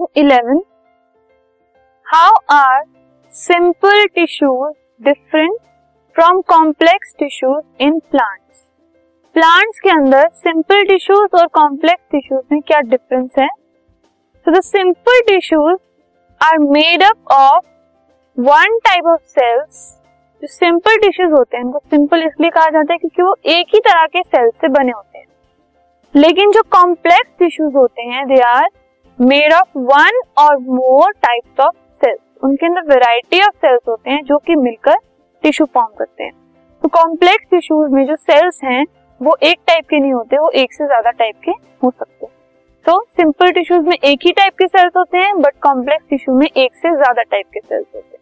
11 how are simple tissues different from complex tissues in plants plants के अंदर simple tissues और complex tissues में क्या डिफरेंस है? So the simple tissues are made up of one type of cells जो simple tissues होते हैं उनको सिंपल इसलिए कहा जाता है क्योंकि वो एक ही तरह के सेल्स से बने होते हैं। लेकिन जो कॉम्प्लेक्स टिश्यूज होते हैं they are made of one और मोर टाइप्स ऑफ़ सेल्स उनके अंदर वेराइटी ऑफ़ सेल्स होते हैं जो कि मिलकर टिश्यू फॉर्म करते हैं। तो कॉम्प्लेक्स टिश्यूज में जो सेल्स हैं, वो एक टाइप के नहीं होते, वो एक से ज़्यादा टाइप के हो सकते हैं। तो सिंपल टिश्यूज में एक ही टाइप के सेल्स होते हैं बट कॉम्प्लेक्स टिश्यू में एक से ज़्यादा टाइप के सेल्स होते हैं।